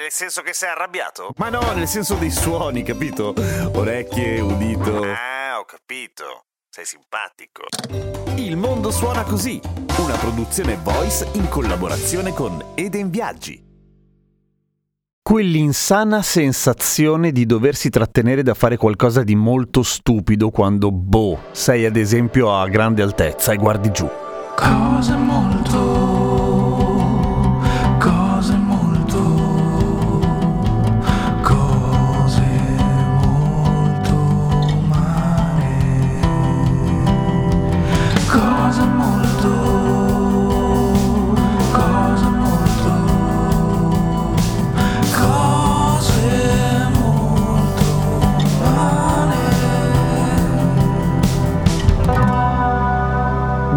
Nel senso che sei arrabbiato? Ma no, nel senso dei suoni, capito? Orecchie, udito. Ah, ho capito. Sei simpatico. Il mondo suona così, una produzione voice in collaborazione con Eden Viaggi quell'insana sensazione di doversi trattenere da fare qualcosa di molto stupido quando, boh, sei ad esempio a grande altezza e guardi giù. Cosa molto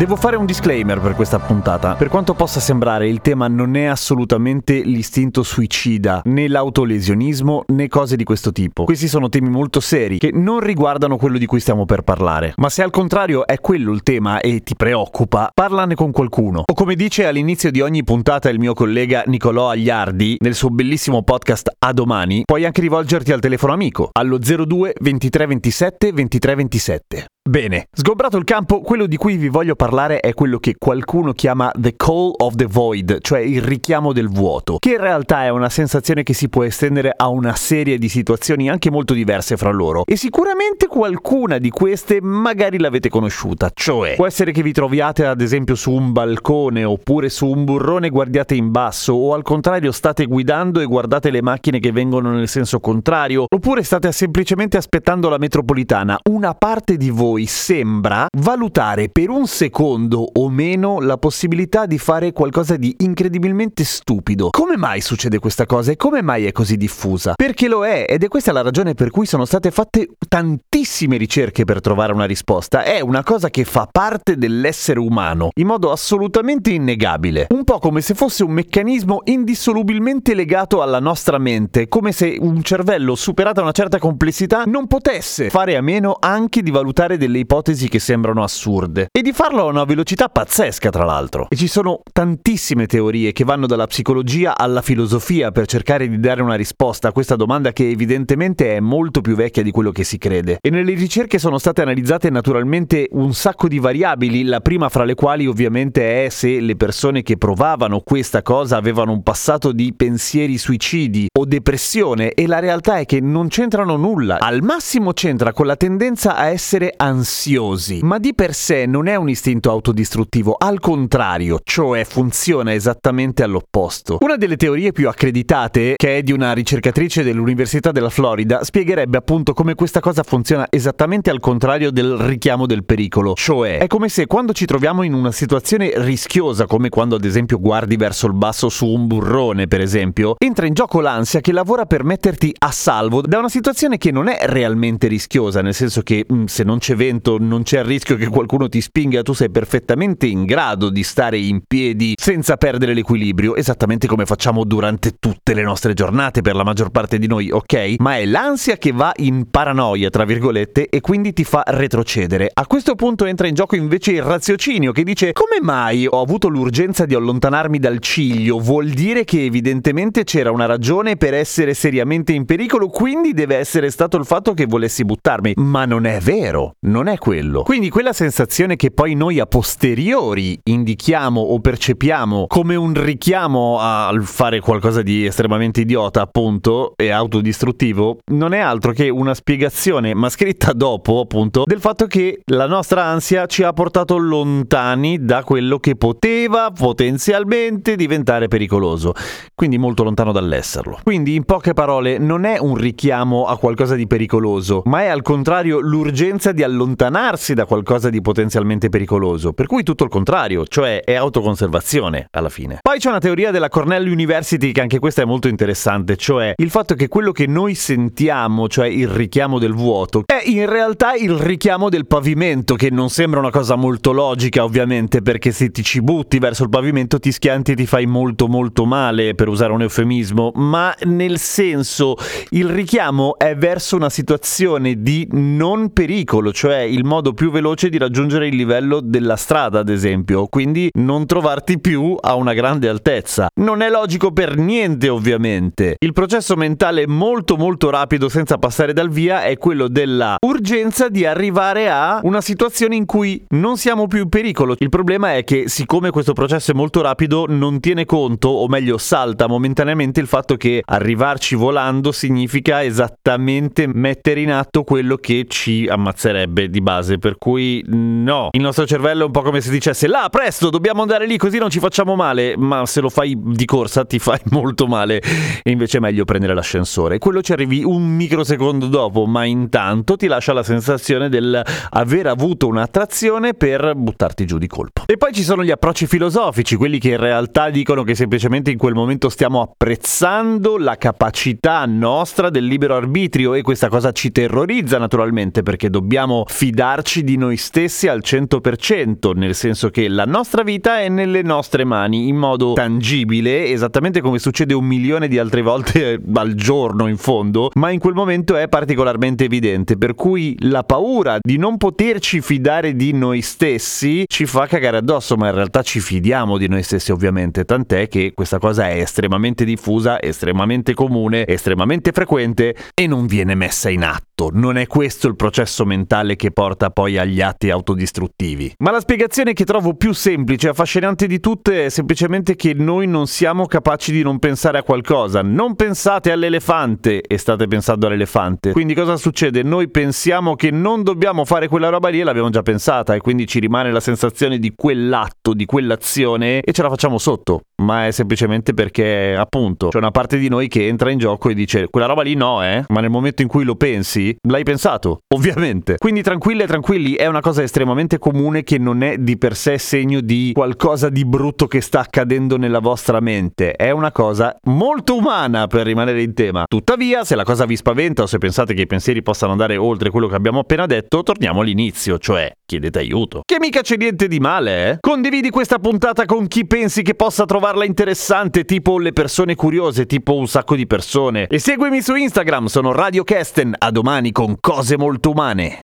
Devo fare un disclaimer per questa puntata. Per quanto possa sembrare, il tema non è assolutamente l'istinto suicida, né l'autolesionismo, né cose di questo tipo. Questi sono temi molto seri che non riguardano quello di cui stiamo per parlare. Ma se al contrario è quello il tema e ti preoccupa, parlane con qualcuno. O come dice all'inizio di ogni puntata il mio collega Nicolò Agliardi nel suo bellissimo podcast A domani, puoi anche rivolgerti al telefono amico allo 02 23 27 23 27. Bene, sgombrato il campo, quello di cui vi voglio parlare è quello che qualcuno chiama the call of the void, cioè il richiamo del vuoto, che in realtà è una sensazione che si può estendere a una serie di situazioni anche molto diverse fra loro. E sicuramente qualcuna di queste magari l'avete conosciuta, cioè può essere che vi troviate ad esempio su un balcone oppure su un burrone guardiate in basso o al contrario state guidando e guardate le macchine che vengono nel senso contrario, oppure state semplicemente aspettando la metropolitana. Una parte di voi voi sembra valutare per un secondo o meno la possibilità di fare qualcosa di incredibilmente stupido. Come mai succede questa cosa e come mai è così diffusa? Perché lo è ed è questa la ragione per cui sono state fatte tantissime ricerche per trovare una risposta. È una cosa che fa parte dell'essere umano in modo assolutamente innegabile. Un po' come se fosse un meccanismo indissolubilmente legato alla nostra mente, come se un cervello superata una certa complessità non potesse fare a meno anche di valutare delle ipotesi che sembrano assurde e di farlo a una velocità pazzesca tra l'altro. E ci sono tantissime teorie che vanno dalla psicologia alla filosofia per cercare di dare una risposta a questa domanda che evidentemente è molto più vecchia di quello che si crede. E nelle ricerche sono state analizzate naturalmente un sacco di variabili, la prima fra le quali ovviamente è se le persone che provavano questa cosa avevano un passato di pensieri suicidi o depressione e la realtà è che non c'entrano nulla. Al massimo c'entra con la tendenza a essere ansiosi ansiosi, ma di per sé non è un istinto autodistruttivo, al contrario, cioè funziona esattamente all'opposto. Una delle teorie più accreditate, che è di una ricercatrice dell'Università della Florida, spiegherebbe appunto come questa cosa funziona esattamente al contrario del richiamo del pericolo, cioè è come se quando ci troviamo in una situazione rischiosa, come quando ad esempio guardi verso il basso su un burrone, per esempio, entra in gioco l'ansia che lavora per metterti a salvo da una situazione che non è realmente rischiosa, nel senso che mm, se non c'è vento non c'è il rischio che qualcuno ti spinga, tu sei perfettamente in grado di stare in piedi senza perdere l'equilibrio, esattamente come facciamo durante tutte le nostre giornate per la maggior parte di noi, ok? Ma è l'ansia che va in paranoia, tra virgolette, e quindi ti fa retrocedere. A questo punto entra in gioco invece il raziocinio che dice come mai ho avuto l'urgenza di allontanarmi dal ciglio? Vuol dire che evidentemente c'era una ragione per essere seriamente in pericolo, quindi deve essere stato il fatto che volessi buttarmi. Ma non è vero non è quello. Quindi quella sensazione che poi noi a posteriori indichiamo o percepiamo come un richiamo al fare qualcosa di estremamente idiota, appunto, e autodistruttivo, non è altro che una spiegazione, ma scritta dopo, appunto, del fatto che la nostra ansia ci ha portato lontani da quello che poteva potenzialmente diventare pericoloso, quindi molto lontano dall'esserlo. Quindi, in poche parole, non è un richiamo a qualcosa di pericoloso, ma è al contrario l'urgenza di allontanare allontanarsi da qualcosa di potenzialmente pericoloso, per cui tutto il contrario, cioè è autoconservazione alla fine. Poi c'è una teoria della Cornell University che anche questa è molto interessante, cioè il fatto che quello che noi sentiamo, cioè il richiamo del vuoto, è in realtà il richiamo del pavimento, che non sembra una cosa molto logica ovviamente, perché se ti ci butti verso il pavimento ti schianti e ti fai molto molto male, per usare un eufemismo, ma nel senso il richiamo è verso una situazione di non pericolo, cioè il modo più veloce di raggiungere il livello della strada, ad esempio, quindi non trovarti più a una grande altezza. Non è logico per niente, ovviamente. Il processo mentale molto molto rapido senza passare dal via è quello della urgenza di arrivare a una situazione in cui non siamo più in pericolo. Il problema è che siccome questo processo è molto rapido non tiene conto, o meglio salta momentaneamente il fatto che arrivarci volando significa esattamente mettere in atto quello che ci ammazzerebbe di base, per cui no, il nostro cervello è un po' come se dicesse là presto dobbiamo andare lì così non ci facciamo male, ma se lo fai di corsa ti fai molto male e invece è meglio prendere l'ascensore. Quello ci arrivi un microsecondo dopo, ma intanto ti lascia la sensazione del aver avuto un'attrazione per buttarti giù di colpo. E poi ci sono gli approcci filosofici, quelli che in realtà dicono che semplicemente in quel momento stiamo apprezzando la capacità nostra del libero arbitrio e questa cosa ci terrorizza naturalmente perché dobbiamo fidarci di noi stessi al 100%, nel senso che la nostra vita è nelle nostre mani in modo tangibile, esattamente come succede un milione di altre volte al giorno in fondo, ma in quel momento è particolarmente evidente, per cui la paura di non poterci fidare di noi stessi ci fa cagare addosso, ma in realtà ci fidiamo di noi stessi ovviamente, tant'è che questa cosa è estremamente diffusa, estremamente comune, estremamente frequente e non viene messa in atto. Non è questo il processo mentale che porta poi agli atti autodistruttivi. Ma la spiegazione che trovo più semplice e affascinante di tutte è semplicemente che noi non siamo capaci di non pensare a qualcosa. Non pensate all'elefante e state pensando all'elefante. Quindi cosa succede? Noi pensiamo che non dobbiamo fare quella roba lì e l'abbiamo già pensata e quindi ci rimane la sensazione di quell'atto, di quell'azione e ce la facciamo sotto. Ma è semplicemente perché appunto c'è una parte di noi che entra in gioco e dice quella roba lì no, eh? Ma nel momento in cui lo pensi, l'hai pensato, ovviamente. Quindi tranquille tranquilli, è una cosa estremamente comune che non è di per sé segno di qualcosa di brutto che sta accadendo nella vostra mente. È una cosa molto umana per rimanere in tema. Tuttavia, se la cosa vi spaventa o se pensate che i pensieri possano andare oltre quello che abbiamo appena detto, torniamo all'inizio, cioè chiedete aiuto. Che mica c'è niente di male, eh? Condividi questa puntata con chi pensi che possa trovarla interessante, tipo le persone curiose, tipo un sacco di persone. E seguimi su Instagram, sono Radio Kesten. A domani con cose molto umane.